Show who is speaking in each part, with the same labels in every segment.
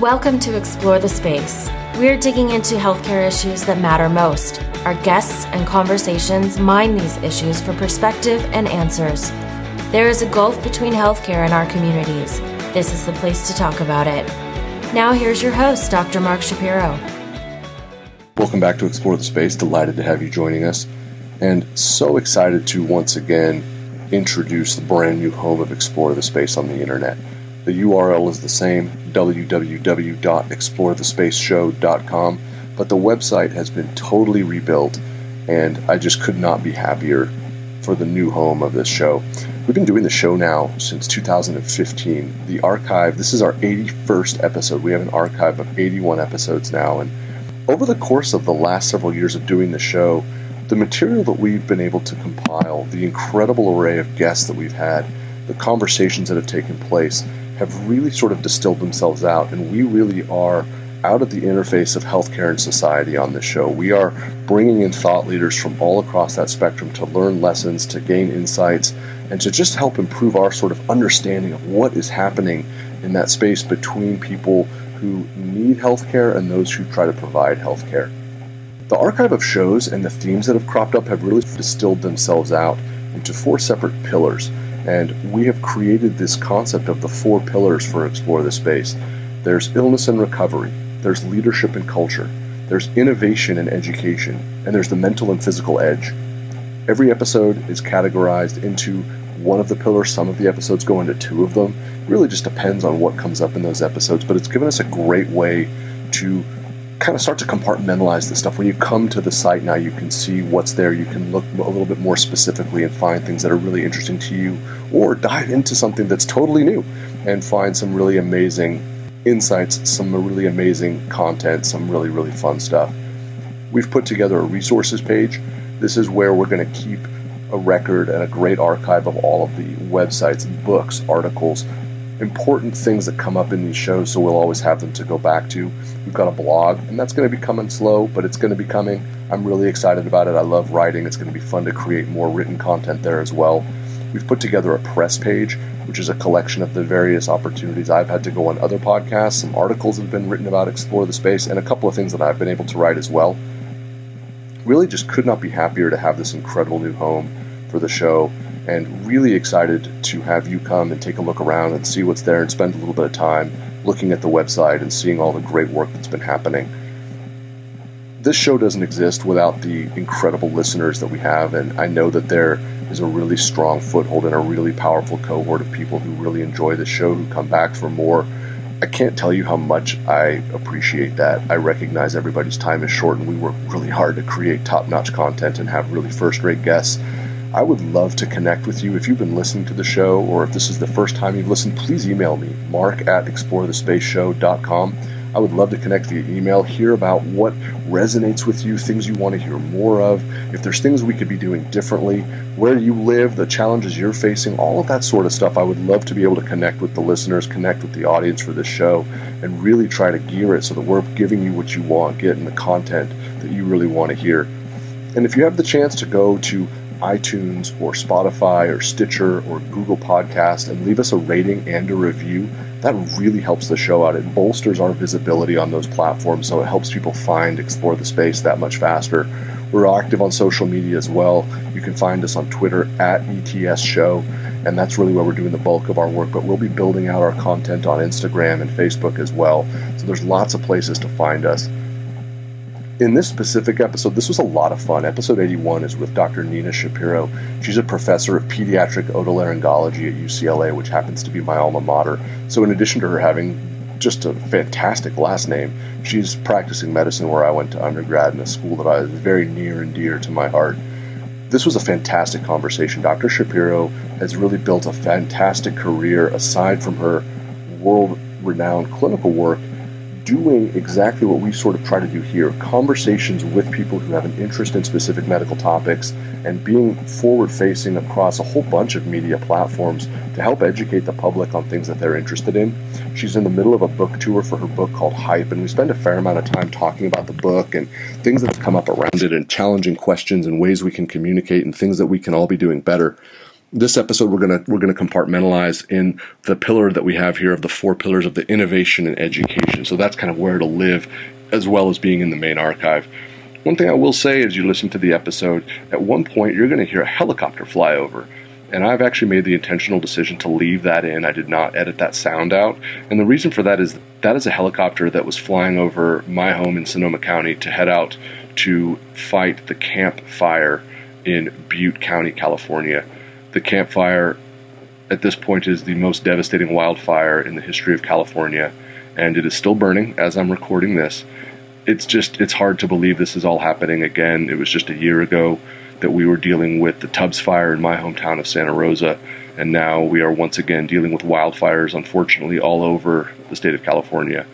Speaker 1: Welcome to Explore the Space. We're digging into healthcare issues that matter most. Our guests and conversations mine these issues for perspective and answers. There is a gulf between healthcare and our communities. This is the place to talk about it. Now, here's your host, Dr. Mark Shapiro.
Speaker 2: Welcome back to Explore the Space. Delighted to have you joining us. And so excited to once again introduce the brand new home of Explore the Space on the internet. The URL is the same www.explorethespaceshow.com, but the website has been totally rebuilt, and I just could not be happier for the new home of this show. We've been doing the show now since 2015. The archive, this is our 81st episode. We have an archive of 81 episodes now, and over the course of the last several years of doing the show, the material that we've been able to compile, the incredible array of guests that we've had, the conversations that have taken place, have really sort of distilled themselves out, and we really are out of the interface of healthcare and society on this show. We are bringing in thought leaders from all across that spectrum to learn lessons, to gain insights, and to just help improve our sort of understanding of what is happening in that space between people who need healthcare and those who try to provide healthcare. The archive of shows and the themes that have cropped up have really distilled themselves out into four separate pillars and we have created this concept of the four pillars for Explore the Space. There's illness and recovery, there's leadership and culture, there's innovation and education, and there's the mental and physical edge. Every episode is categorized into one of the pillars. Some of the episodes go into two of them. It really just depends on what comes up in those episodes, but it's given us a great way to kind of start to compartmentalize this stuff. When you come to the site now, you can see what's there. You can look a little bit more specifically and find things that are really interesting to you, or dive into something that's totally new and find some really amazing insights, some really amazing content, some really, really fun stuff. We've put together a resources page. This is where we're going to keep a record and a great archive of all of the websites, books, articles, important things that come up in these shows, so we'll always have them to go back to. We've got a blog, and that's going to be coming slow, but it's going to be coming. I'm really excited about it. I love writing. It's going to be fun to create more written content there as well. We've put together a press page, which is a collection of the various opportunities I've had to go on other podcasts. Some articles have been written about Explore the Space, and a couple of things that I've been able to write as well. Really just could not be happier to have this incredible new home for the show and really excited to have you come and take a look around and see what's there and spend a little bit of time looking at the website and seeing all the great work that's been happening. This show doesn't exist without the incredible listeners that we have, and I know that there is a really strong foothold and a really powerful cohort of people who really enjoy the show, who come back for more. I can't tell you how much I appreciate that. I recognize everybody's time is short, and we work really hard to create top notch content and have really first rate guests I would love to connect with you. If you've been listening to the show or if this is the first time you've listened, please email me, mark at explorethespaceshow.com. I would love to connect via email, hear about what resonates with you, things you want to hear more of, if there's things we could be doing differently, where you live, the challenges you're facing, all of that sort of stuff. I would love to be able to connect with the listeners, connect with the audience for this show, and really try to gear it so that we're giving you what you want, getting the content that you really want to hear. And if you have the chance to go to iTunes or Spotify or Stitcher or Google Podcast and leave us a rating and a review. That really helps the show out. It bolsters our visibility on those platforms, so it helps people find Explore the Space that much faster. We're active on social media as well. You can find us on Twitter at ETS Show, and that's really where we're doing the bulk of our work. But we'll be building out our content on Instagram and Facebook as well. So there's lots of places to find us in this specific episode, this was a lot of fun. Episode 81 is with Dr. Nina Shapiro. She's a professor of pediatric otolaryngology at UCLA, which happens to be my alma mater. So, in addition to her having just a fantastic last name, she's practicing medicine where I went to undergrad in a school that I was very near and dear to my heart. This was a fantastic conversation. Dr. Shapiro has really built a fantastic career aside from her world renowned clinical work doing exactly what we sort of try to do here conversations with people who have an interest in specific medical topics and being forward facing across a whole bunch of media platforms to help educate the public on things that they're interested in. She's in the middle of a book tour for her book called Hype, and we spend a fair amount of time talking about the book and things that have come up around it and challenging questions and ways we can communicate and things that we can all be doing better. This episode we're gonna we're gonna compartmentalize in the pillar that we have here of the four pillars of the innovation and education. So that's kind of where to live, as well as being in the main archive. One thing I will say as you listen to the episode, at one point you're going to hear a helicopter fly over. And I've actually made the intentional decision to leave that in. I did not edit that sound out. And the reason for that is that is a helicopter that was flying over my home in Sonoma County to head out to fight the Camp Fire in Butte County, California. The Camp Fire at this point is the most devastating wildfire in the history of California, and it is still burning as I'm recording this. It's just it's hard to believe this is all happening again. It was just a year ago that we were dealing with the Tubbs fire in my hometown of Santa Rosa, and now we are once again dealing with wildfires, unfortunately, all over the state of California.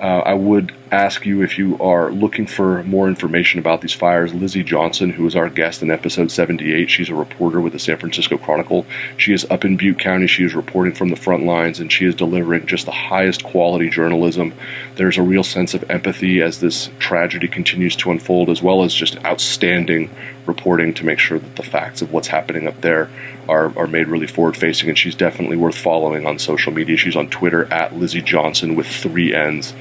Speaker 2: Uh, I would ask you if you are looking for more information about these fires. Lizzie Johnson, who was our guest in episode 78, she's a reporter with the San Francisco Chronicle. She is up in Butte County. She is reporting from the front lines and she is delivering just the highest quality journalism. There's a real sense of empathy as this tragedy continues to unfold, as well as just outstanding reporting to make sure that the facts of what's happening up there are, are made really forward facing. And she's definitely worth following on social media. She's on Twitter at Lizzie Johnson with three N's.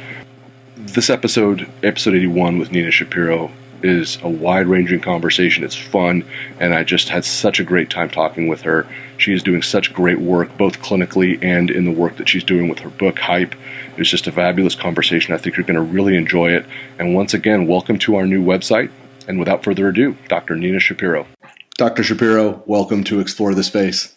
Speaker 2: This episode, episode 81 with Nina Shapiro, is a wide ranging conversation. It's fun, and I just had such a great time talking with her. She is doing such great work, both clinically and in the work that she's doing with her book, Hype. It was just a fabulous conversation. I think you're going to really enjoy it. And once again, welcome to our new website. And without further ado, Dr. Nina Shapiro. Dr. Shapiro, welcome to Explore the Space.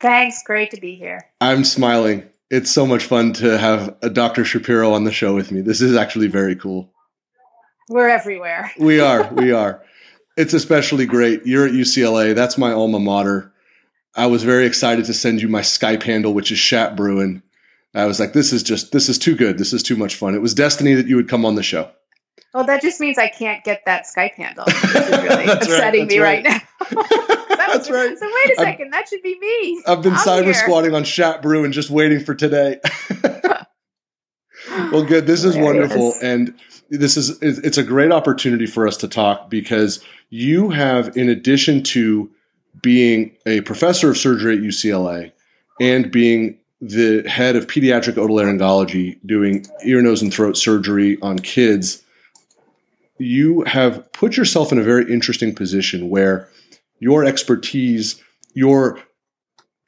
Speaker 3: Thanks. Great to be here.
Speaker 2: I'm smiling. It's so much fun to have a Dr. Shapiro on the show with me. This is actually very cool.
Speaker 3: We're everywhere.
Speaker 2: we are. We are. It's especially great. You're at UCLA. That's my alma mater. I was very excited to send you my Skype handle, which is Shat Bruin. I was like, this is just, this is too good. This is too much fun. It was destiny that you would come on the show.
Speaker 3: Well, that just means I can't get that Skype handle. This is really upsetting right, me right, right now.
Speaker 2: that's right.
Speaker 3: So wait a 2nd that should be me.
Speaker 2: I've been I'm cyber here. squatting on Shat Brew and just waiting for today. well, good. This is wonderful, and this is it's a great opportunity for us to talk because you have, in addition to being a professor of surgery at UCLA and being the head of pediatric otolaryngology, doing ear, nose, and throat surgery on kids you have put yourself in a very interesting position where your expertise, your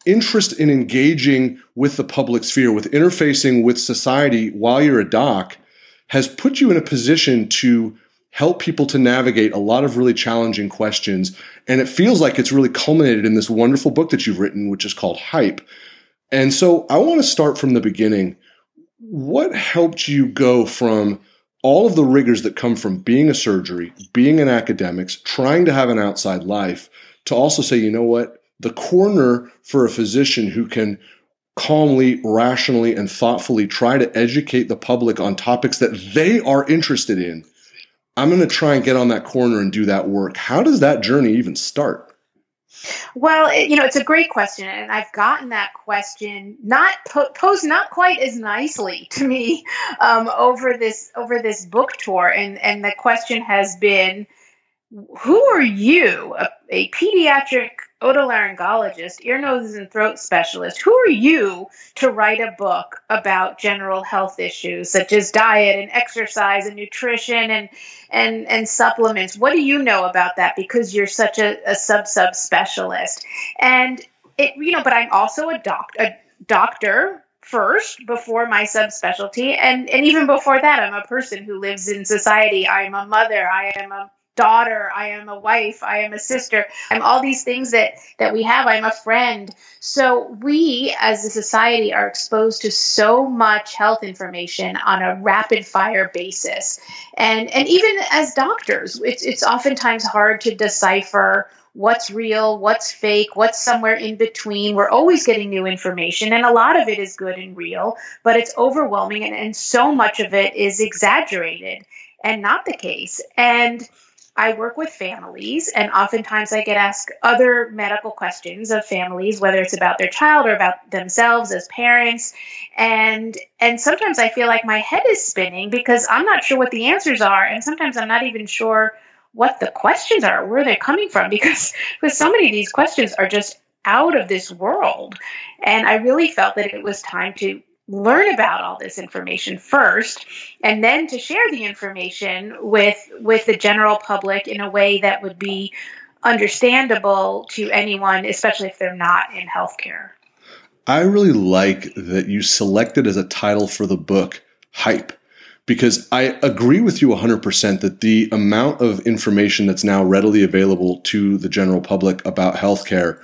Speaker 2: interest in engaging with the public sphere, with interfacing with society while you're a doc, has put you in a position to help people to navigate a lot of really challenging questions. And it feels like it's really culminated in this wonderful book that you've written, which is called Hype. And so I want to start from the beginning. What helped you go from all of the rigors that come from being a surgery, being an academics, trying to have an outside life, to also say, you know what, the corner for a physician who can calmly, rationally, and thoughtfully try to educate the public on topics that they are interested in. I'm going to try and get on that corner and do that work. How does that journey even start?
Speaker 3: Well, it, you know, it's a great question, and I've gotten that question not po- posed not quite as nicely to me um, over this over this book tour, and and the question has been, who are you, a, a pediatric otolaryngologist, ear, nose, and throat specialist. Who are you to write a book about general health issues such as diet and exercise and nutrition and and and supplements? What do you know about that? Because you're such a, a sub sub specialist, and it you know. But I'm also a doc a doctor first before my subspecialty and and even before that i'm a person who lives in society i'm a mother i am a daughter i am a wife i am a sister i'm all these things that that we have i'm a friend so we as a society are exposed to so much health information on a rapid fire basis and and even as doctors it's it's oftentimes hard to decipher what's real, what's fake, what's somewhere in between. We're always getting new information, and a lot of it is good and real, but it's overwhelming, and, and so much of it is exaggerated and not the case. And I work with families, and oftentimes I get asked other medical questions of families, whether it's about their child or about themselves as parents. And and sometimes I feel like my head is spinning because I'm not sure what the answers are, and sometimes I'm not even sure what the questions are, where they're coming from, because because so many of these questions are just out of this world. And I really felt that it was time to learn about all this information first and then to share the information with with the general public in a way that would be understandable to anyone especially if they're not in healthcare.
Speaker 2: I really like that you selected as a title for the book hype because I agree with you 100% that the amount of information that's now readily available to the general public about healthcare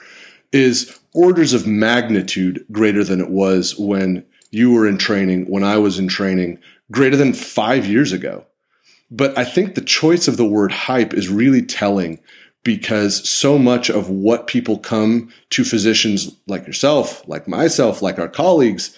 Speaker 2: is orders of magnitude greater than it was when you were in training, when I was in training, greater than five years ago. But I think the choice of the word hype is really telling because so much of what people come to physicians like yourself, like myself, like our colleagues,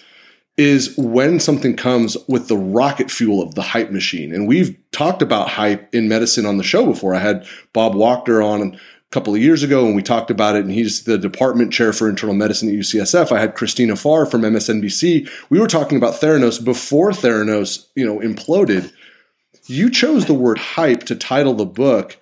Speaker 2: is when something comes with the rocket fuel of the hype machine. And we've talked about hype in medicine on the show before. I had Bob Wachter on couple of years ago and we talked about it and he's the department chair for internal medicine at UCSF. I had Christina Farr from MSNBC. We were talking about Theranos before Theranos, you know, imploded. You chose the word hype to title the book.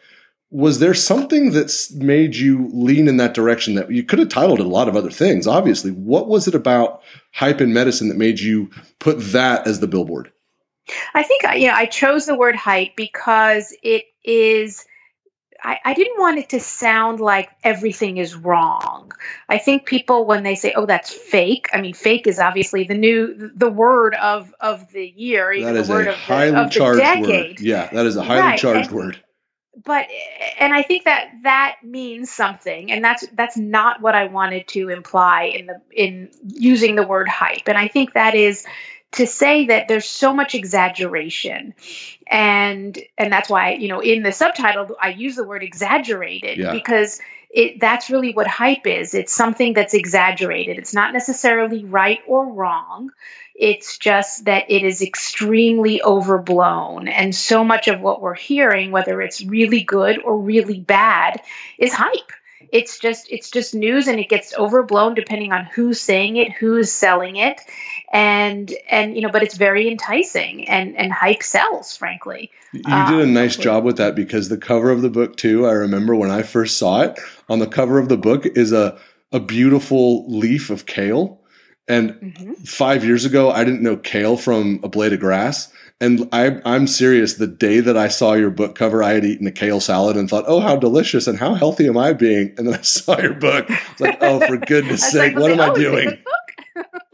Speaker 2: Was there something that's made you lean in that direction that you could have titled it a lot of other things, obviously. What was it about hype in medicine that made you put that as the billboard?
Speaker 3: I think you know I chose the word hype because it is I, I, didn't want it to sound like everything is wrong. I think people when they say, "Oh, that's fake," I mean, fake is obviously the new the word of of the year, the word
Speaker 2: a
Speaker 3: of
Speaker 2: highly
Speaker 3: the,
Speaker 2: charged. Word. Yeah, that is a highly
Speaker 3: right.
Speaker 2: charged
Speaker 3: and,
Speaker 2: word.
Speaker 3: But and I think that that means something, and that's that's not what I wanted to imply in the in using the word hype. And I think that is to say that there's so much exaggeration. And and that's why you know in the subtitle i use the word exaggerated
Speaker 2: yeah.
Speaker 3: because it that's really what hype is. It's something that's exaggerated. It's not necessarily right or wrong. It's just that it is extremely overblown. And so much of what we're hearing whether it's really good or really bad is hype. It's just it's just news and it gets overblown depending on who's saying it who's selling it and and you know but it's very enticing and and hype sells frankly
Speaker 2: you did a um, nice job with that because the cover of the book too i remember when i first saw it on the cover of the book is a a beautiful leaf of kale and mm-hmm. five years ago i didn't know kale from a blade of grass and I, I'm serious. The day that I saw your book cover, I had eaten a kale salad and thought, "Oh, how delicious! And how healthy am I being?" And then I saw your book. It's like, "Oh, for goodness sake, like, what am I doing?"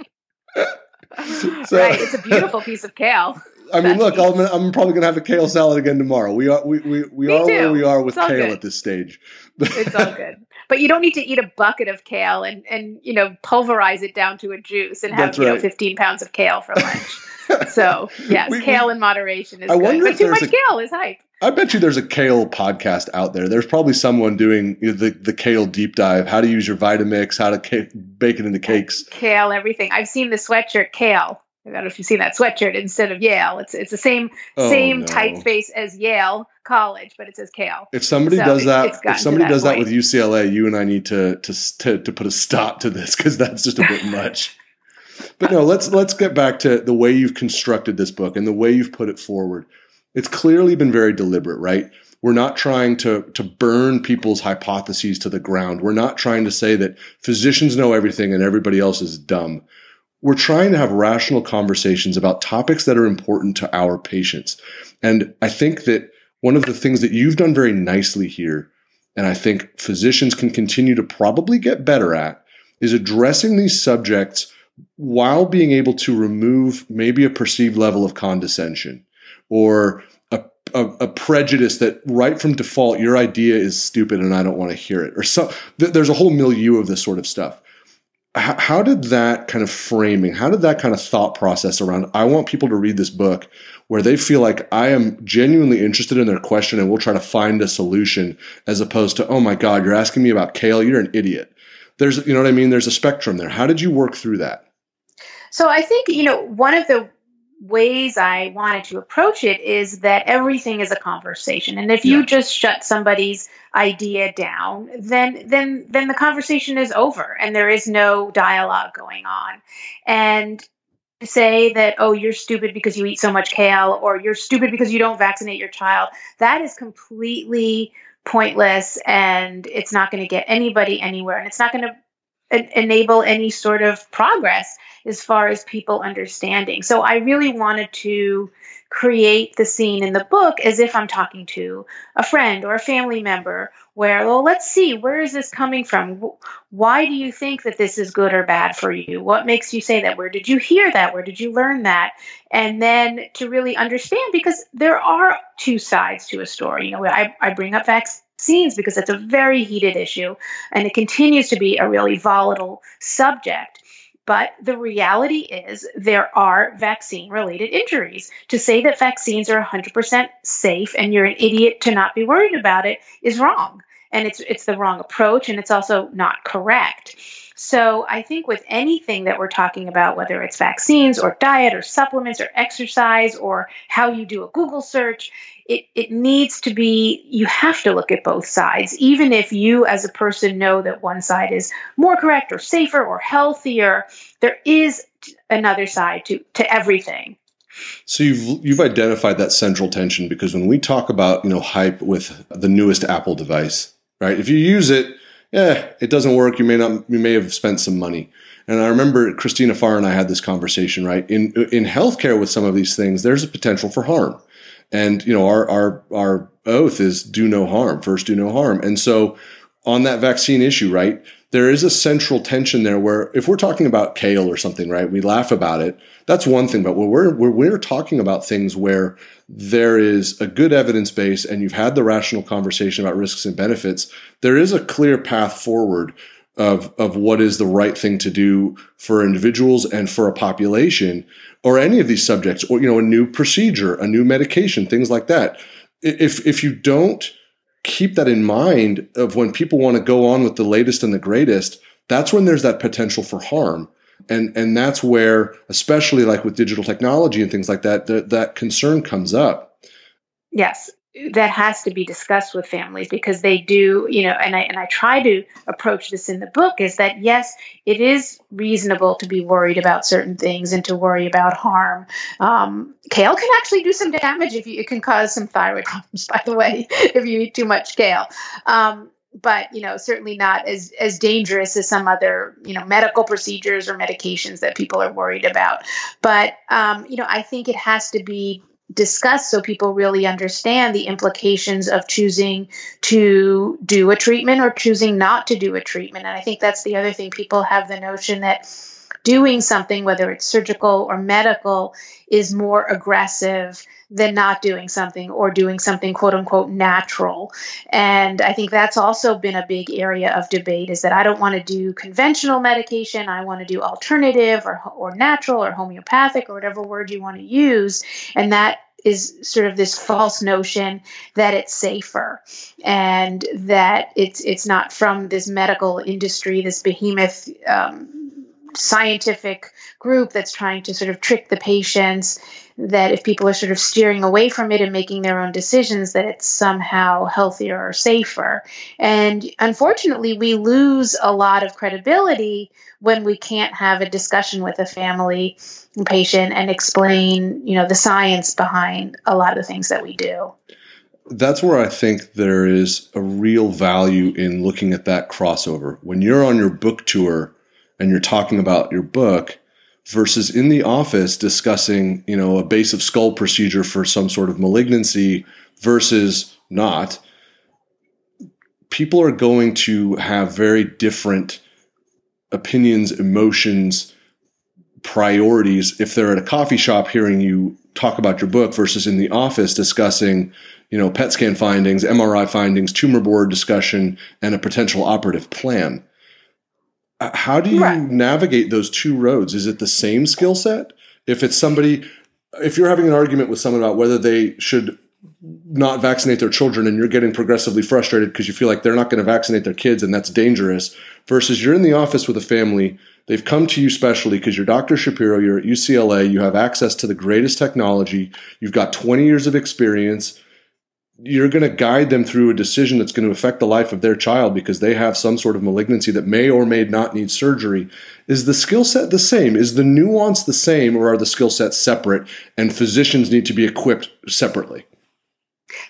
Speaker 3: so, right, it's a beautiful piece of kale.
Speaker 2: I mean, look, I'm, I'm probably going to have a kale salad again tomorrow. We are we we, we are too. where we are with kale good. at this stage.
Speaker 3: it's all good, but you don't need to eat a bucket of kale and and you know pulverize it down to a juice and have right. you know 15 pounds of kale for lunch. so yes, we, kale we, in moderation is I good, but too much a, kale is hype.
Speaker 2: I bet you there's a kale podcast out there. There's probably someone doing the, the kale deep dive, how to use your Vitamix, how to ca- bake it into cakes.
Speaker 3: Kale, everything. I've seen the sweatshirt kale. I don't know if you've seen that sweatshirt instead of Yale. It's it's the same oh, same no. typeface as Yale College, but it says Kale.
Speaker 2: If somebody so does that, if somebody that does point. that with UCLA, you and I need to to to, to put a stop to this because that's just a bit much. But no, let's let's get back to the way you've constructed this book and the way you've put it forward. It's clearly been very deliberate, right? We're not trying to, to burn people's hypotheses to the ground. We're not trying to say that physicians know everything and everybody else is dumb. We're trying to have rational conversations about topics that are important to our patients. And I think that one of the things that you've done very nicely here, and I think physicians can continue to probably get better at, is addressing these subjects while being able to remove maybe a perceived level of condescension or a, a, a, prejudice that right from default your idea is stupid and I don't want to hear it or so th- there's a whole milieu of this sort of stuff. H- how did that kind of framing, how did that kind of thought process around I want people to read this book where they feel like I am genuinely interested in their question and we'll try to find a solution as opposed to, oh my God, you're asking me about kale, you're an idiot. There's, you know what I mean? There's a spectrum there. How did you work through that?
Speaker 3: So I think, you know, one of the ways I wanted to approach it is that everything is a conversation. And if you just shut somebody's idea down, then then then the conversation is over and there is no dialogue going on. And to say that oh you're stupid because you eat so much kale or you're stupid because you don't vaccinate your child, that is completely pointless and it's not going to get anybody anywhere and it's not going to enable any sort of progress as far as people understanding. So I really wanted to create the scene in the book as if I'm talking to a friend or a family member, where, well, let's see, where is this coming from? Why do you think that this is good or bad for you? What makes you say that? Where did you hear that? Where did you learn that? And then to really understand, because there are two sides to a story. You know, I, I bring up vaccines because it's a very heated issue and it continues to be a really volatile subject. But the reality is, there are vaccine related injuries. To say that vaccines are 100% safe and you're an idiot to not be worried about it is wrong. And it's, it's the wrong approach, and it's also not correct. So I think with anything that we're talking about, whether it's vaccines or diet or supplements or exercise or how you do a Google search, it, it needs to be, you have to look at both sides, even if you as a person know that one side is more correct or safer or healthier, there is another side to, to everything.
Speaker 2: So you've you've identified that central tension because when we talk about you know hype with the newest Apple device, right? If you use it, yeah, it doesn't work. You may not, you may have spent some money. And I remember Christina Farr and I had this conversation, right? In in healthcare with some of these things, there's a potential for harm. And you know, our our our oath is do no harm, first do no harm. And so on that vaccine issue, right? There is a central tension there where if we're talking about kale or something, right, we laugh about it. That's one thing. But when we're, when we're talking about things where there is a good evidence base and you've had the rational conversation about risks and benefits, there is a clear path forward of, of what is the right thing to do for individuals and for a population or any of these subjects or, you know, a new procedure, a new medication, things like that. If, if you don't keep that in mind of when people want to go on with the latest and the greatest, that's when there's that potential for harm. And, and that's where, especially like with digital technology and things like that, that, that concern comes up.
Speaker 3: Yes that has to be discussed with families because they do, you know, and I and I try to approach this in the book is that yes, it is reasonable to be worried about certain things and to worry about harm. Um, kale can actually do some damage if you it can cause some thyroid problems, by the way, if you eat too much kale. Um, but you know certainly not as as dangerous as some other you know medical procedures or medications that people are worried about but um, you know i think it has to be discussed so people really understand the implications of choosing to do a treatment or choosing not to do a treatment. And I think that's the other thing. People have the notion that doing something, whether it's surgical or medical, is more aggressive than not doing something or doing something quote unquote natural. And I think that's also been a big area of debate is that I don't want to do conventional medication. I want to do alternative or, or natural or homeopathic or whatever word you want to use. And that is sort of this false notion that it's safer and that it's it's not from this medical industry, this behemoth um, scientific group that's trying to sort of trick the patients that if people are sort of steering away from it and making their own decisions that it's somehow healthier or safer and unfortunately we lose a lot of credibility when we can't have a discussion with a family patient and explain you know the science behind a lot of the things that we do
Speaker 2: that's where I think there is a real value in looking at that crossover. When you're on your book tour and you're talking about your book versus in the office discussing, you know, a base of skull procedure for some sort of malignancy versus not, people are going to have very different opinions, emotions, priorities if they're at a coffee shop hearing you talk about your book versus in the office discussing, you know, PET scan findings, MRI findings, tumor board discussion, and a potential operative plan. Uh, how do you right. navigate those two roads? Is it the same skill set? If it's somebody, if you're having an argument with someone about whether they should not vaccinate their children and you're getting progressively frustrated because you feel like they're not going to vaccinate their kids and that's dangerous, versus you're in the office with a family, they've come to you specially because you're Dr. Shapiro, you're at UCLA, you have access to the greatest technology, you've got 20 years of experience you're going to guide them through a decision that's going to affect the life of their child because they have some sort of malignancy that may or may not need surgery. Is the skill set the same? Is the nuance the same, or are the skill sets separate and physicians need to be equipped separately?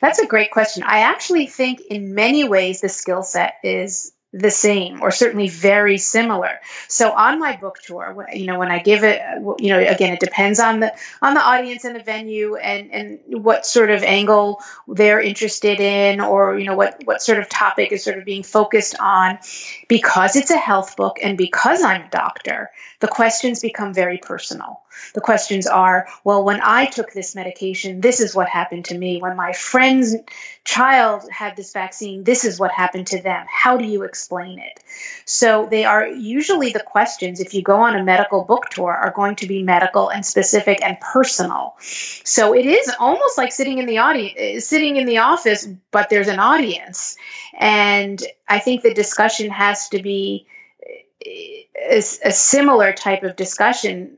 Speaker 3: That's a great question. I actually think in many ways the skill set is the same or certainly very similar. So on my book tour, you know, when I give it, uh, you know, again, it depends on the on the audience and the venue and and what sort of angle they're interested in, or you know, what what sort of topic is sort of being focused on. Because it's a health book and because I'm a doctor, the questions become very personal. The questions are, well, when I took this medication, this is what happened to me. When my friend's child had this vaccine, this is what happened to them. How do you explain it? So they are usually the questions, if you go on a medical book tour, are going to be medical and specific and personal. So it is almost like sitting in the audience, sitting in the office, but there's an audience. And I think the discussion has to be eh, eh, a, a similar type of discussion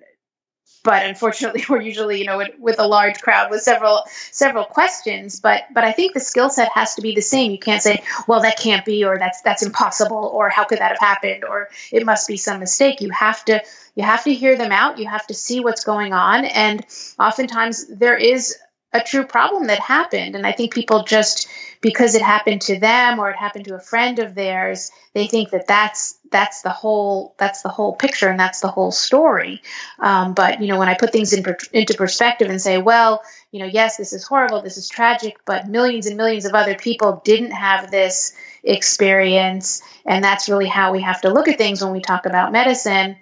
Speaker 3: but unfortunately we're usually you know with, with, a large crowd with several several questions but but i think the skill set has to be the same. You can't say well that can't be or that's that's impossible or how could that have happened? or it must be some mistake. You have to you have to hear them out. You have to see what's going on. And oftentimes there is a true problem that happened. And i think people just because it happened to them or it happened to a friend of theirs they think that that's that's the whole that's the whole picture and that's the whole story. Um, but you know when i put things in into perspective and say well you know yes this is horrible this is tragic but millions and millions of other people didn't have this experience. And that's really how we have to look at things when we talk about medicine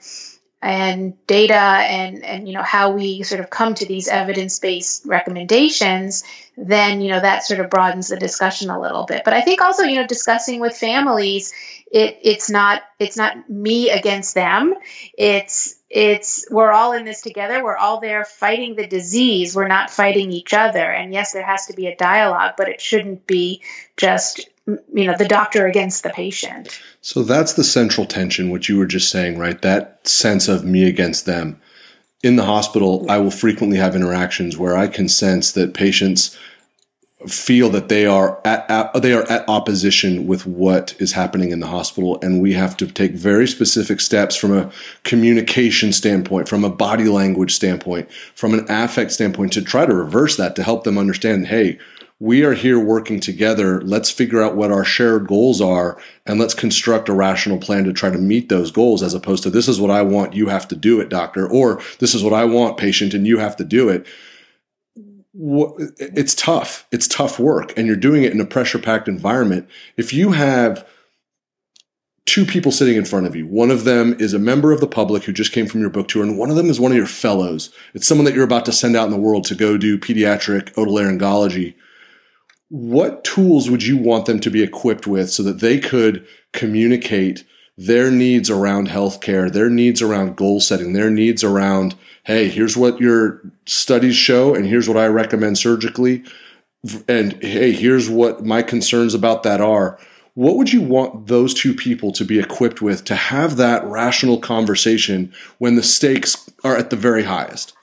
Speaker 3: and data and and you know how we sort of come to these evidence-based recommendations then you know that sort of broadens the discussion a little bit. But i think also you know discussing with families it it's not it's not me against them. It's it's we're all in this together. We're all there fighting the disease. We're not fighting each other. And yes there has to be a dialogue but it shouldn't be just you know the doctor against the patient.
Speaker 2: So that's the central tension which you were just saying right? That sense of me against them. In the hospital i will frequently have interactions where i can sense that patients feel that they are at, at, they are at opposition with what is happening in the hospital. And we have to take very specific steps from a communication standpoint from a body language standpoint from an affect standpoint to try to reverse that to help them understand hey we are here working together. Let's figure out what our shared goals are and let's construct a rational plan to try to meet those goals as opposed to this is what I want, you have to do it, doctor, or this is what I want, patient, and you have to do it. It's tough. It's tough work, and you're doing it in a pressure packed environment. If you have two people sitting in front of you. One of them is a member of the public who just came from your book tour, and one of them is one of your fellows. It's someone that you're about to send out in the world to go do pediatric otolaryngology what tools would you want them to be equipped with so that they could communicate their needs around healthcare, their needs around goal setting, their needs around, hey, here's what your studies show, and here's what I recommend surgically, and hey, here's what my concerns about that are. What would you want those two people to be equipped with to have that rational conversation when the stakes are at the very highest?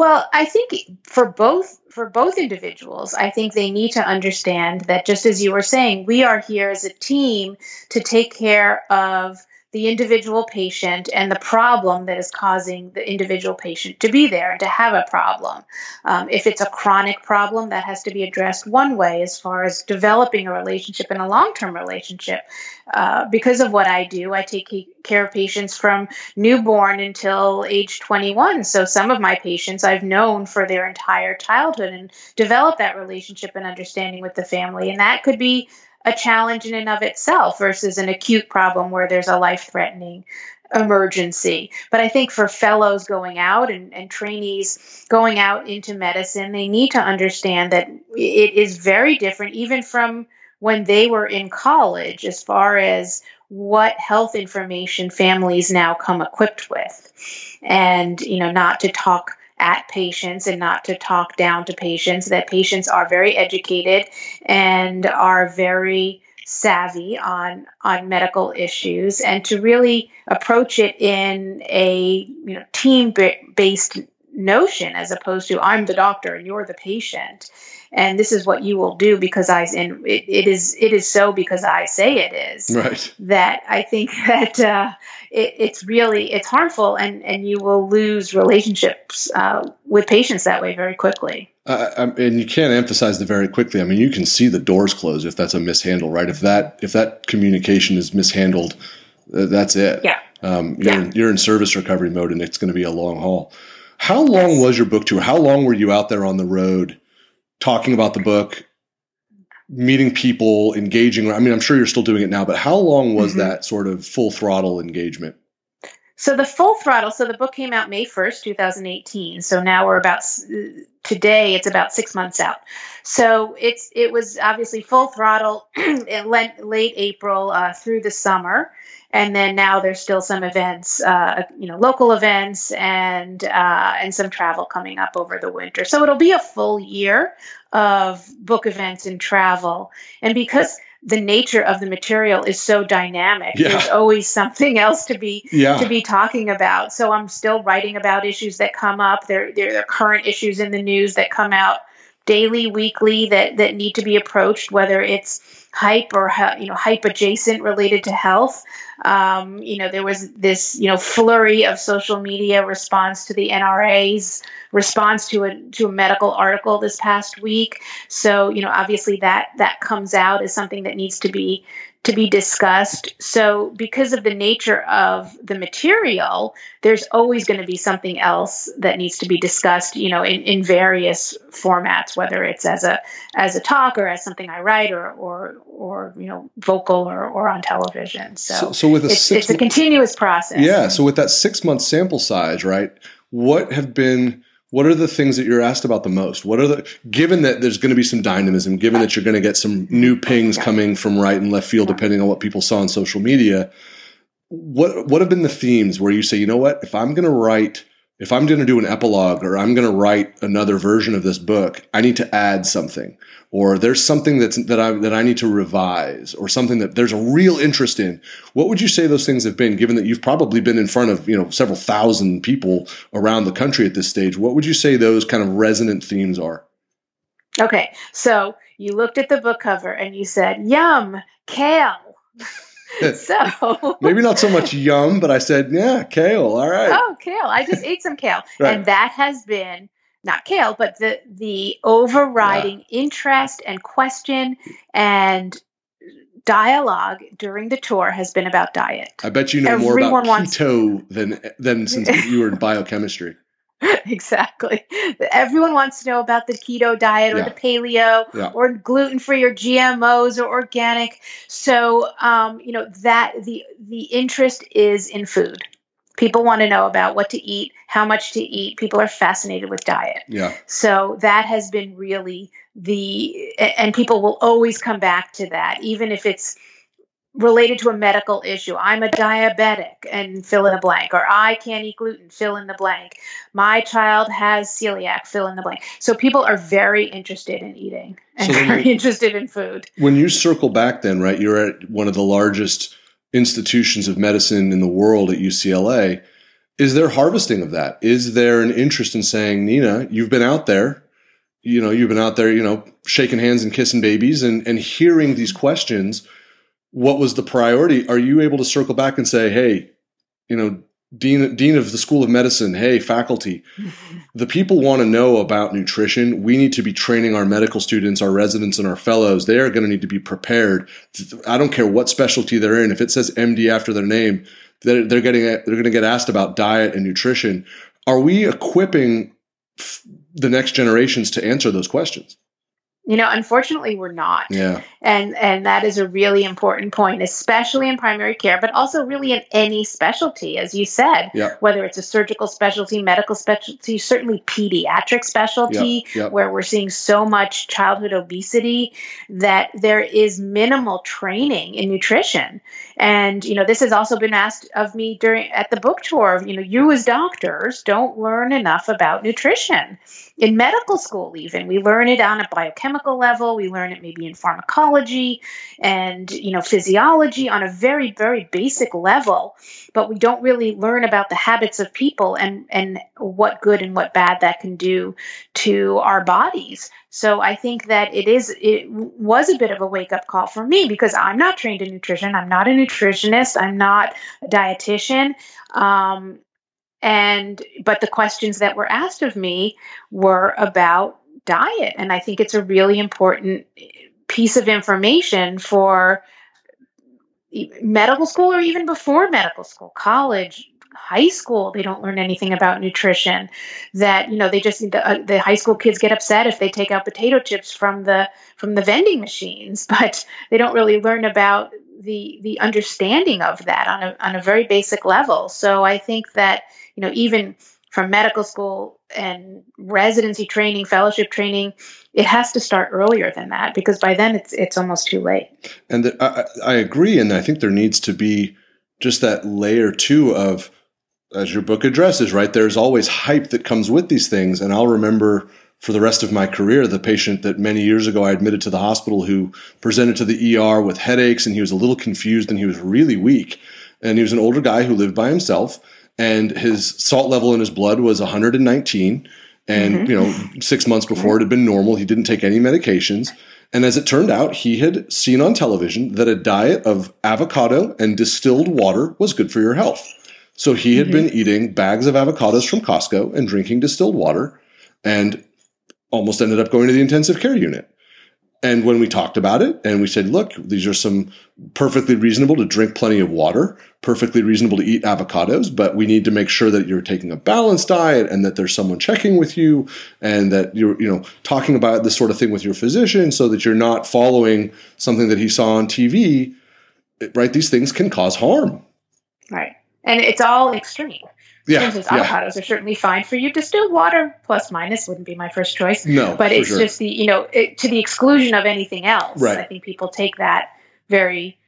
Speaker 3: Well, I think for both for both individuals, I think they need to understand that just as you were saying, we are here as a team to take care of the individual patient and the problem that is causing the individual patient to be there and to have a problem. Um, if it's a chronic problem, that has to be addressed one way as far as developing a relationship and a long term relationship. Uh, because of what I do, I take care of patients from newborn until age 21. So some of my patients I've known for their entire childhood and develop that relationship and understanding with the family. And that could be a challenge in and of itself versus an acute problem where there's a life threatening emergency. But I think for fellows going out and, and, trainees going out into medicine, they need to understand that it is very different, even from when they were in college, as far as what health information families now come equipped with. And, you know, not to talk at patients and not to talk down to patients, that patients are very educated and are very savvy on on medical issues. And to really approach it in a you know team based notion as opposed to I'm the doctor and you're the patient and this is what you will do because I and it, it is it is so because I say it is
Speaker 2: right
Speaker 3: that I think that uh, it, it's really it's harmful and and you will lose relationships uh, with patients that way very quickly.
Speaker 2: Uh, and you can't emphasize the very quickly. I mean, you can see the doors close if that's a mishandle, right? If that if that communication is mishandled, uh, that's it.
Speaker 3: Yeah.
Speaker 2: Um, you're, yeah. In, you're in service recovery mode, and it's going to be a long haul. How long was your book tour? How long were you out there on the road talking about the book, meeting people, engaging. I mean, I'm sure you're still doing it now, but how long was mm-hmm. that sort of full throttle engagement?
Speaker 3: So the full throttle. So the book came out May 1st, 2018. So now we're about today. It's about six months out. So it's it was obviously full throttle late April uh, through the summer and then now there's still some events, uh, you know, local events and uh, and some travel coming up over the winter. So it'll be a full year of book events and travel. And because the nature of the material is so dynamic, yeah. there's always something else to be yeah. to be talking about. So I'm still writing about issues that come up. There there are current issues in the news that come out daily, weekly that that need to be approached, whether it's hype or you know hype adjacent related to health. Um, you know, there was this you know flurry of social media response to the NRA's response to a to a medical article this past week. So you know, obviously that that comes out as something that needs to be to be discussed. So, because of the nature of the material, there's always going to be something else that needs to be discussed, you know, in, in various formats, whether it's as a as a talk or as something I write or or or you know, vocal or, or on television. So, so, so with a it's, it's a continuous process.
Speaker 2: Yeah. So with that six month sample size, right? What have been what are the things that you're asked about the most? What are the given that there's going to be some dynamism, given that you're going to get some new pings coming from right and left field depending on what people saw on social media? What what have been the themes where you say, you know what, if I'm going to write if I'm going to do an epilogue or I'm going to write another version of this book, I need to add something, or there's something that's that I that I need to revise, or something that there's a real interest in. What would you say those things have been? Given that you've probably been in front of you know several thousand people around the country at this stage, what would you say those kind of resonant themes are?
Speaker 3: Okay, so you looked at the book cover and you said, "Yum, kale." so
Speaker 2: maybe not so much yum, but I said, yeah, kale. All right.
Speaker 3: Oh, kale. I just ate some kale. Right. And that has been not kale, but the the overriding yeah. interest and question and dialogue during the tour has been about diet.
Speaker 2: I bet you know Everyone more about keto than than since you were in biochemistry.
Speaker 3: exactly. Everyone wants to know about the keto diet or yeah. the paleo yeah. or gluten free or GMOs or organic. So, um, you know that the the interest is in food. People want to know about what to eat, how much to eat. People are fascinated with diet.
Speaker 2: Yeah.
Speaker 3: So that has been really the, and people will always come back to that, even if it's related to a medical issue. I'm a diabetic and fill in the blank, or I can't eat gluten, fill in the blank. My child has celiac, fill in the blank. So people are very interested in eating and so very you, interested in food.
Speaker 2: When you circle back, then, right, you're at one of the largest institutions of medicine in the world at UCLA. Is there harvesting of that? Is there an interest in saying, Nina, you've been out there, you know, you've been out there, you know, shaking hands and kissing babies and, and hearing these questions – what was the priority? Are you able to circle back and say, hey, you know, dean dean of the school of medicine hey faculty the people want to know about nutrition. We need to be training our medical students our residents and our fellows. They are going to need to be prepared. I don't care what specialty they're in. If it says md after their name they're, they're getting they're going to get asked about diet and nutrition. Are we equipping the next generations to answer those questions
Speaker 3: you know, unfortunately, we're not.
Speaker 2: Yeah.
Speaker 3: And and that is a really important point, especially in primary care, but also really in any specialty, as you said.
Speaker 2: Yeah.
Speaker 3: Whether it's a surgical specialty, medical specialty, certainly pediatric specialty, yeah. Yeah. where we're seeing so much childhood obesity that there is minimal training in nutrition. And you know, this has also been asked of me during at the book tour. You know, you as doctors don't learn enough about nutrition in medical school. Even we learn it on a biochemical level. We learn it maybe in pharmacology and you know physiology on a very very basic level, but we don't really learn about the habits of people and and what good and what bad that can do to our bodies. So I think that it is it was a bit of a wake up call for me because I'm not trained in nutrition. I'm not a nutritionist. I'm not a dietitian. Um, and but the questions that were asked of me were about diet, and I think it's a really important piece of information for medical school or even before medical school, college, high school they don't learn anything about nutrition that you know they just the, uh, the high school kids get upset if they take out potato chips from the from the vending machines but they don't really learn about the the understanding of that on a on a very basic level. So i think that you know even from medical school and residency training fellowship training it has to start earlier than that because by then it's it's almost too late.
Speaker 2: And the, I, I agree and i think there needs to be just that layer too of as your book addresses, right? There's always hype that comes with these things. And I'll remember for the rest of my career the patient that many years ago I admitted to the hospital who presented to the ER with headaches and he was a little confused and he was really weak. And he was an older guy who lived by himself and his salt level in his blood was 119. And, mm-hmm. you know, six months before it had been normal. He didn't take any medications. And as it turned out, he had seen on television that a diet of avocado and distilled water was good for your health. So he had mm-hmm. been eating bags of avocados from Costco and drinking distilled water and almost ended up going to the intensive care unit. And when we talked about it and we said, look, these are some perfectly reasonable to drink plenty of water, perfectly reasonable to eat avocados, but we need to make sure that you're taking a balanced diet and that there's someone checking with you and that you're, you know, talking about this sort of thing with your physician so that you're not following something that he saw on TV, right? These things can cause harm.
Speaker 3: Right and it's all extreme. Yeah, instance, yeah. avocados are certainly fine for you. Distilled water, plus minus, wouldn't be my first choice.
Speaker 2: No,
Speaker 3: but it's
Speaker 2: sure.
Speaker 3: just the you know it, to the exclusion of anything else.
Speaker 2: Right.
Speaker 3: I think people take that very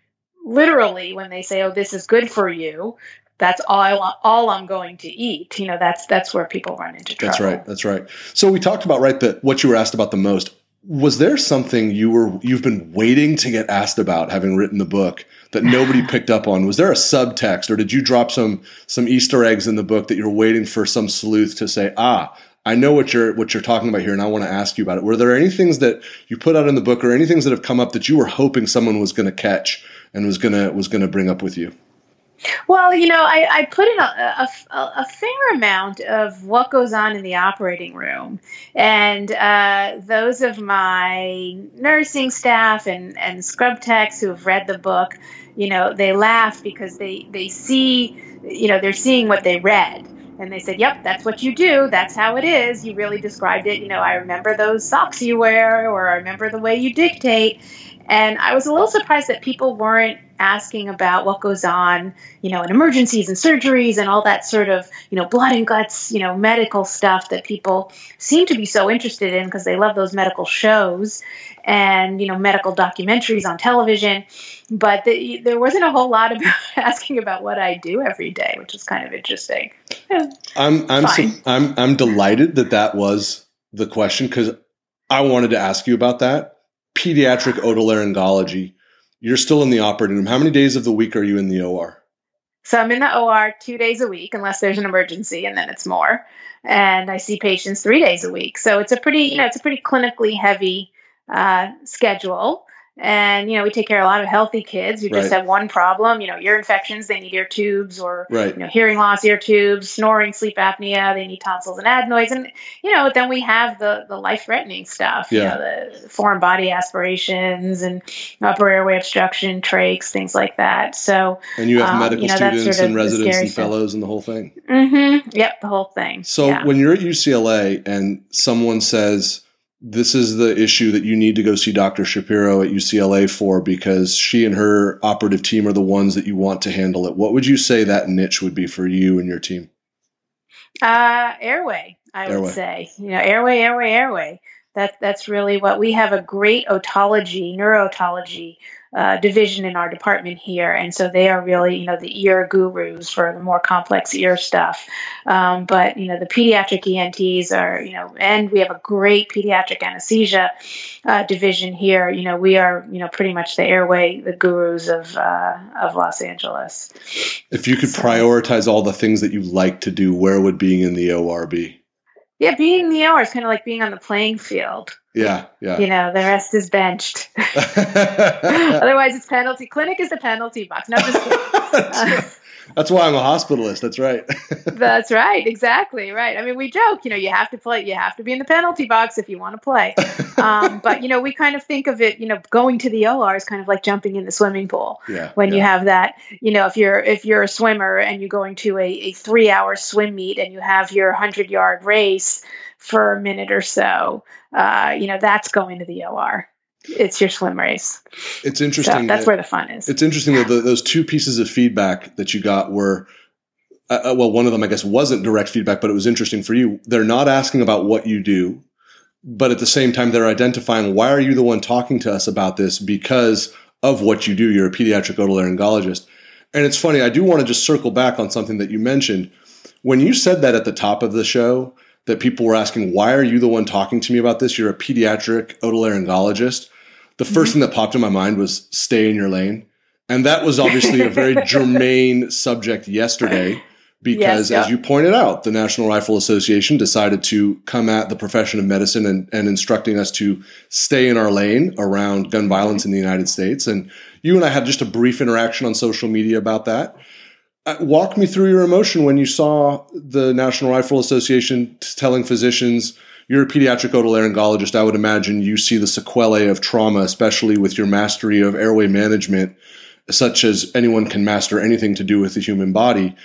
Speaker 3: literally when they say, "Oh, this is good for you." That's all. I want, all I'm going to eat. You know, that's that's where people run into trouble.
Speaker 2: That's right. That's right. So we talked about right that what you were asked about the most was there something you were you've been waiting to get asked about having written the book that nobody picked up on? Was there a subtext or did you drop some some easter eggs in the book that you're waiting for some sleuth to say ah i know what you're what you're talking about here and i want to ask you about it. Were there any things that you put out in the book or any things that have come up that you were hoping someone was going to catch and was going to was going to bring up with you
Speaker 3: well, you know, I, I put in a, a, a, fair amount of what goes on in the operating room. And uh, those of my nursing staff and, and scrub techs who have read the book, you know, they laugh because they, they see, you know, they're seeing what they read. And they said, Yep, that's what you do. That's how it is. You really described it. You know, I remember those socks you wear, or I remember the way you dictate. And I was a little surprised that people weren't asking about what goes on, you know, in emergencies and surgeries and all that sort of, you know, blood and guts, you know, medical stuff that people seem to be so interested in because they love those medical shows and, you know, medical documentaries on television. But the, there wasn't a whole lot about asking about what I do every day, which is kind of interesting.
Speaker 2: I'm I'm I'm I'm delighted that that was the question because I wanted to ask you about that pediatric otolaryngology you're still in the operating room. How many days of the week are you in the OR?
Speaker 3: So I'm in the OR two days a week, unless there's an emergency, and then it's more. And I see patients three days a week. So it's a pretty, you know, it's a pretty clinically heavy uh, schedule. And you know, we take care of a lot of healthy kids who just have one problem. You know, ear infections, they need ear tubes, or
Speaker 2: right.
Speaker 3: you know, hearing loss, ear tubes, snoring, sleep apnea, they need tonsils and adenoids. And you know, then we have the the life threatening stuff.
Speaker 2: Yeah.
Speaker 3: You know, the foreign body aspirations and upper airway obstruction, trachs, things like that. So
Speaker 2: and you have um, medical you know, students sort of and residents and fellows and the whole thing.
Speaker 3: Mm-hmm. Yep, the whole thing.
Speaker 2: So yeah. when you're at UCLA and someone says this is the issue that you need to go see Dr. Shapiro at UCLA for because she and her operative team are the ones that you want to handle it. What would you say that niche would be for you and your team?
Speaker 3: Uh, airway, I airway. would say. You know, airway, airway, airway. That that's really what we have a great otology, neurotology uh, division in our department here, and so they are really you know the ear gurus for the more complex ear stuff. Um, but you know the pediatric ENTs are you know, and we have a great pediatric anesthesia uh, division here. You know we are you know pretty much the airway the gurus of uh, of Los Angeles.
Speaker 2: If you could so, prioritize all the things that you like to do, where would being in the OR be?
Speaker 3: Yeah, being in the OR is kind of like being on the playing field.
Speaker 2: Yeah, yeah.
Speaker 3: You know, the rest is benched. Otherwise, it's penalty. Clinic is the penalty box. No, just
Speaker 2: That's why I'm a hospitalist. That's right.
Speaker 3: that's right. Exactly right. I mean, we joke. You know, you have to play. You have to be in the penalty box if you want to play. Um, but you know, we kind of think of it. You know, going to the OR is kind of like jumping in the swimming pool.
Speaker 2: Yeah.
Speaker 3: When
Speaker 2: yeah.
Speaker 3: you have that, you know, if you're if you're a swimmer and you're going to a, a three hour swim meet and you have your hundred yard race for a minute or so, uh, you know, that's going to the OR it's your swim race.
Speaker 2: It's interesting. So
Speaker 3: that's that, where the fun is.
Speaker 2: It's interesting that the, those two pieces of feedback that you got were, uh, uh, well, one of them I guess wasn't direct feedback, but it was interesting for you. They're not asking about what you do, but at the same time they're identifying why are you the one talking to us about this because of what you do. You're a pediatric otolaryngologist, and it's funny. I do want to just circle back on something that you mentioned when you said that at the top of the show that people were asking, why are you the one talking to me about this? You're a pediatric otolaryngologist the 1st mm-hmm. thing that popped in my mind was stay in your lane. And that was obviously a very germane subject yesterday because, yes, as you pointed out, the National Rifle Association decided to come at the profession of medicine and, and instructing us to stay in our lane around gun violence in the United States. And you and I had just a brief interaction on social media about that. Uh, walk me through your emotion when you saw the National Rifle Association telling physicians – you're a pediatric otolaryngologist. I would imagine you see the sequelae of trauma, especially with your mastery of airway management, such as anyone can master anything to do with the human body.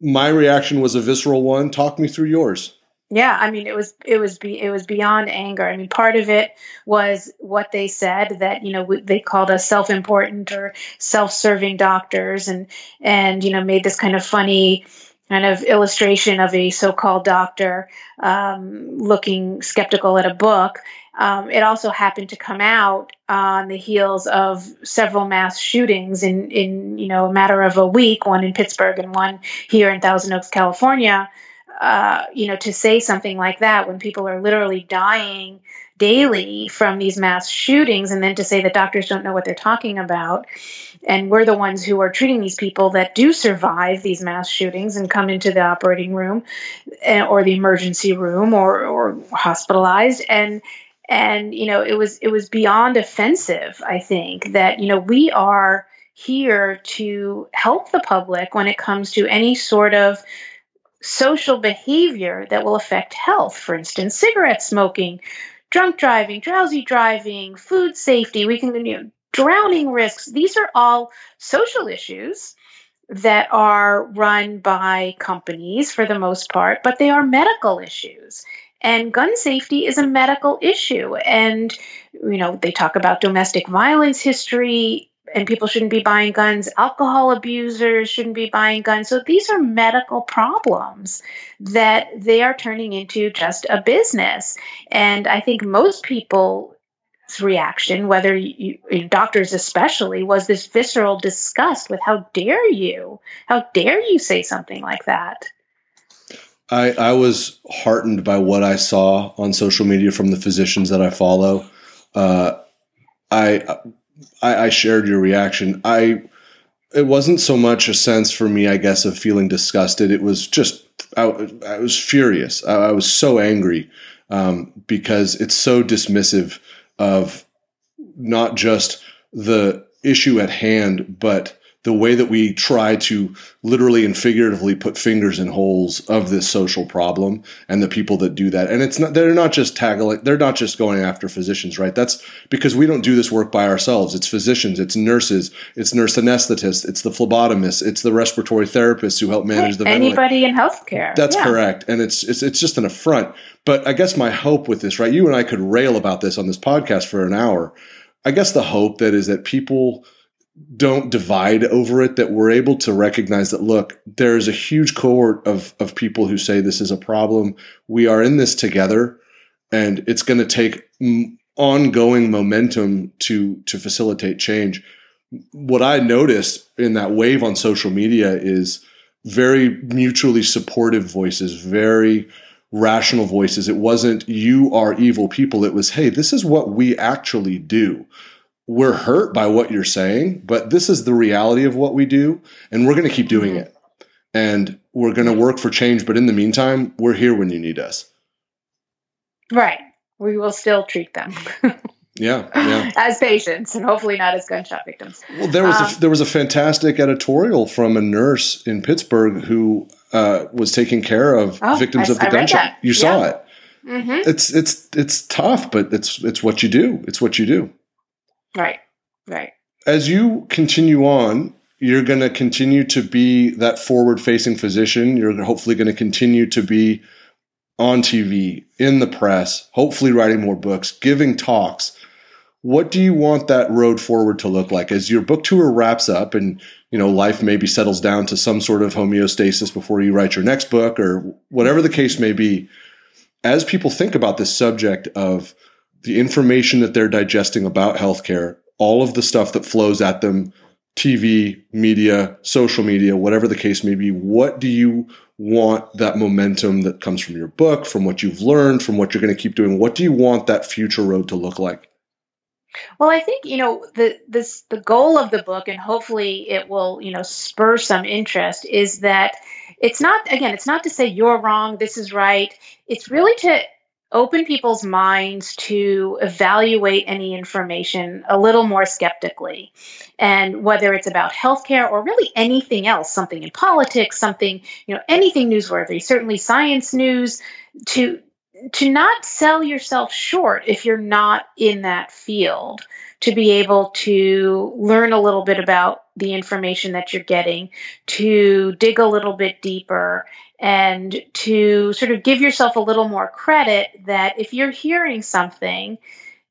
Speaker 2: My reaction was a visceral one. Talk me through yours.
Speaker 3: Yeah, I mean, it was it was be, it was beyond anger. I mean, part of it was what they said that you know they called us self-important or self-serving doctors, and and you know made this kind of funny kind of illustration of a so-called doctor um, looking skeptical at a book. Um, it also happened to come out on the heels of several mass shootings in, in you know a matter of a week, one in Pittsburgh and one here in Thousand Oaks, California. Uh, you know, to say something like that when people are literally dying daily from these mass shootings, and then to say that doctors don't know what they're talking about and we're the ones who are treating these people that do survive these mass shootings and come into the operating room eh, or the emergency room or, or hospitalized. And and you know it was it was beyond offensive i think that you know we are here to help the public when it comes to any sort of social behavior that will affect health. For instance cigarette smoking drunk driving drowsy driving food safety. We can you know, drowning risks. These are all social issues that are run by companies for the most part, but they are medical issues. And gun safety is a medical issue. And, you know, they talk about domestic violence history, and people shouldn't be buying guns. Alcohol abusers shouldn't be buying guns. So these are medical problems that they are turning into just a business. And I think most people reaction, whether you, doctors especially, was this visceral disgust with how dare you? How dare you say something like that?
Speaker 2: I, I was heartened by what I saw on social media from the physicians that I follow. Uh, I, I, I shared your reaction. I it wasn't so much a sense for me, I guess, of feeling disgusted. It was just I, I was furious. I, I was so angry um, because it's so dismissive of not just the issue at hand, but the way that we try to literally and figuratively put fingers in holes of this social problem and the people that do that. And it's not, they're not just tackling, they're not just going after physicians, right? That's because we don't do this work by ourselves. It's physicians, it's nurses, it's nurse anesthetists, it's the phlebotomists, it's the respiratory therapists who help manage the
Speaker 3: anybody ventilator. in healthcare.
Speaker 2: That's yeah. correct. And it's, it's, it's just an affront. But I guess my hope with this, right? You and I could rail about this on this podcast for an hour. I guess the hope that is that people, don't divide over it that we're able to recognize that look there's a huge cohort of of people who say this is a problem we are in this together and it's going to take ongoing momentum to to facilitate change. What I noticed in that wave on social media is very mutually supportive voices, very rational voices. It wasn't you are evil people. It was, hey, this is what we actually do. We're hurt by what you're saying, but this is the reality of what we do, and we're going to keep doing it. And we're going to work for change, but in the meantime, we're here when you need us.
Speaker 3: Right we will still treat them.
Speaker 2: yeah, yeah.
Speaker 3: As patients, and hopefully not as gunshot victims.
Speaker 2: Well, there was um, a, there was a fantastic editorial from a nurse in Pittsburgh who uh, was taking care of oh, victims I, of the I gunshot. You yeah. saw it. Mm-hmm. It's it's it's tough, but it's it's what you do. It's what you do.
Speaker 3: Right. Right.
Speaker 2: As you continue on, you're going to continue to be that forward facing physician. You're hopefully going to continue to be on TV, in the press, hopefully writing more books, giving talks. What do you want that road forward to look like as your book tour wraps up and you know life maybe settles down to some sort of homeostasis before you write your next book or whatever the case may be? As people think about this subject of the information that they're digesting about healthcare, all of the stuff that flows at them, TV, media, social media, whatever the case may be, what do you want that momentum that comes from your book, from what you've learned, from what you're going to keep doing? What do you want that future road to look like?
Speaker 3: Well, I think you know the this the goal of the book, and hopefully it will you know spur some interest. Is that it's not again, it's not to say you're wrong, this is right. It's really to open people's minds to evaluate any information a little more skeptically. And whether it's about healthcare or really anything else, something in politics, something, you know, anything newsworthy, certainly science news, to to not sell yourself short if you're not in that field to be able to learn a little bit about the information that you're getting, to dig a little bit deeper, and to sort of give yourself a little more credit that if you're hearing something,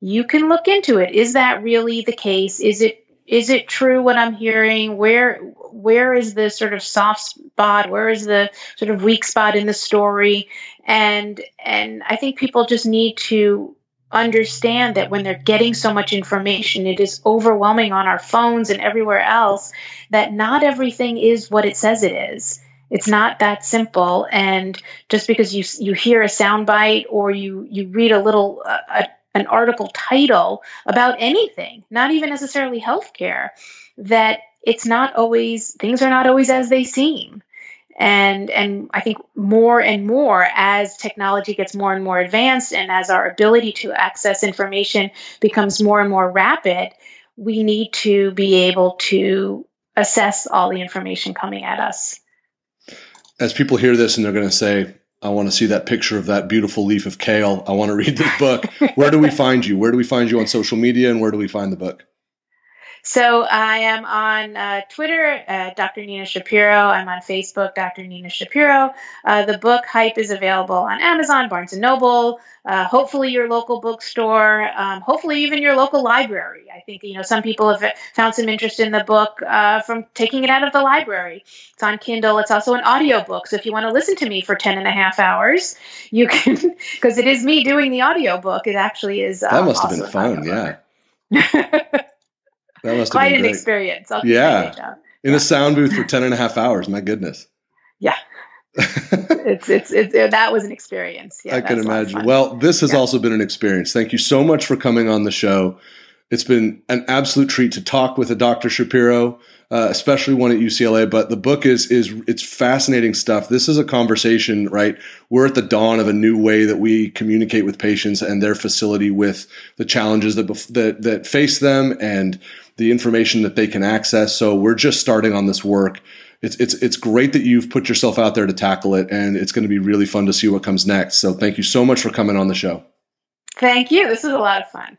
Speaker 3: you can look into it. Is that really the case? Is it is it true what I'm hearing? Where where is the sort of soft spot? Where is the sort of weak spot in the story? And and I think people just need to understand that when they're getting so much information, it is overwhelming on our phones and everywhere else, that not everything is what it says it is. It's not that simple. And just because you you hear a soundbite or you you read a little uh, a, an article title about anything, not even necessarily healthcare, that it's not always things are not always as they seem and and I think more and more as technology gets more and more advanced and as our ability to access information becomes more and more rapid, we need to be able to assess all the information coming at us.
Speaker 2: As people hear this and they're going to say, I want to see that picture of that beautiful leaf of kale. I want to read this book. where do we find you? Where do we find you on social media and where do we find the book?
Speaker 3: So I am on uh, Twitter, uh, Dr. Nina Shapiro. I'm on Facebook, Dr. Nina Shapiro. Uh, the book Hype is available on Amazon, Barnes and Noble, uh, hopefully your local bookstore, um, hopefully even your local library. I think you know some people have found some interest in the book uh, from taking it out of the library. It's on Kindle. It's also an audiobook. So if you want to listen to me for 10 and a half hours, you can, because it is me doing the audiobook. It actually is.
Speaker 2: That must have been fun. Yeah.
Speaker 3: That must quite an experience.
Speaker 2: I'll yeah. In yeah. a sound booth for 10 and a half hours. My goodness.
Speaker 3: Yeah. it's, it's, it's, that was an experience.
Speaker 2: Yeah, I can imagine. Well, this has yeah. also been an experience. Thank you so much for coming on the show. It's been an absolute treat to talk with a Dr. Shapiro, uh, especially one at UCLA. But the book is is it's fascinating stuff. This is a conversation, right? We're at the dawn of a new way that we communicate with patients and their facility with the challenges that that that face them and the information that they can access. So we're just starting on this work. It's it's it's great that you've put yourself out there to tackle it, and it's going to be really fun to see what comes next. So thank you so much for coming on the show.
Speaker 3: Thank you. This is a lot of fun.